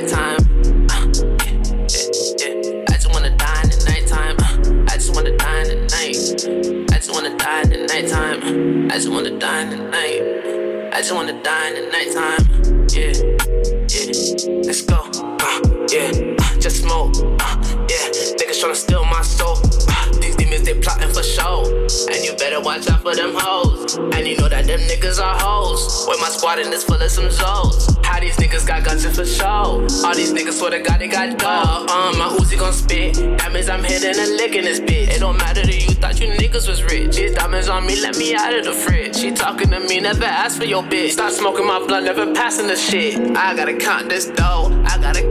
nighttime. Uh, yeah, yeah. I just wanna die in the nighttime. Uh, I just wanna die in the night. I just wanna die in the nighttime. I just wanna die in the night. I just wanna die in the nighttime. Yeah, yeah. Let's go. Uh, yeah, uh, just smoke. Uh, yeah, niggas tryna steal my soul. Uh, these demons they plotting for show, and you better watch out for them hoes. And you know that them niggas are hoes. With my squad and it's full of some zoes. How these niggas got guns for show? All these niggas swear to God they got dope. Um, my Uzi gon' spit. That means I'm hitting and licking this bitch. It don't matter to you, thought you niggas was rich. These diamonds on me, let me out of the fridge. She talking to me, never ask for your bitch. Stop smoking my blood, never passing the shit. I gotta count this dough. I gotta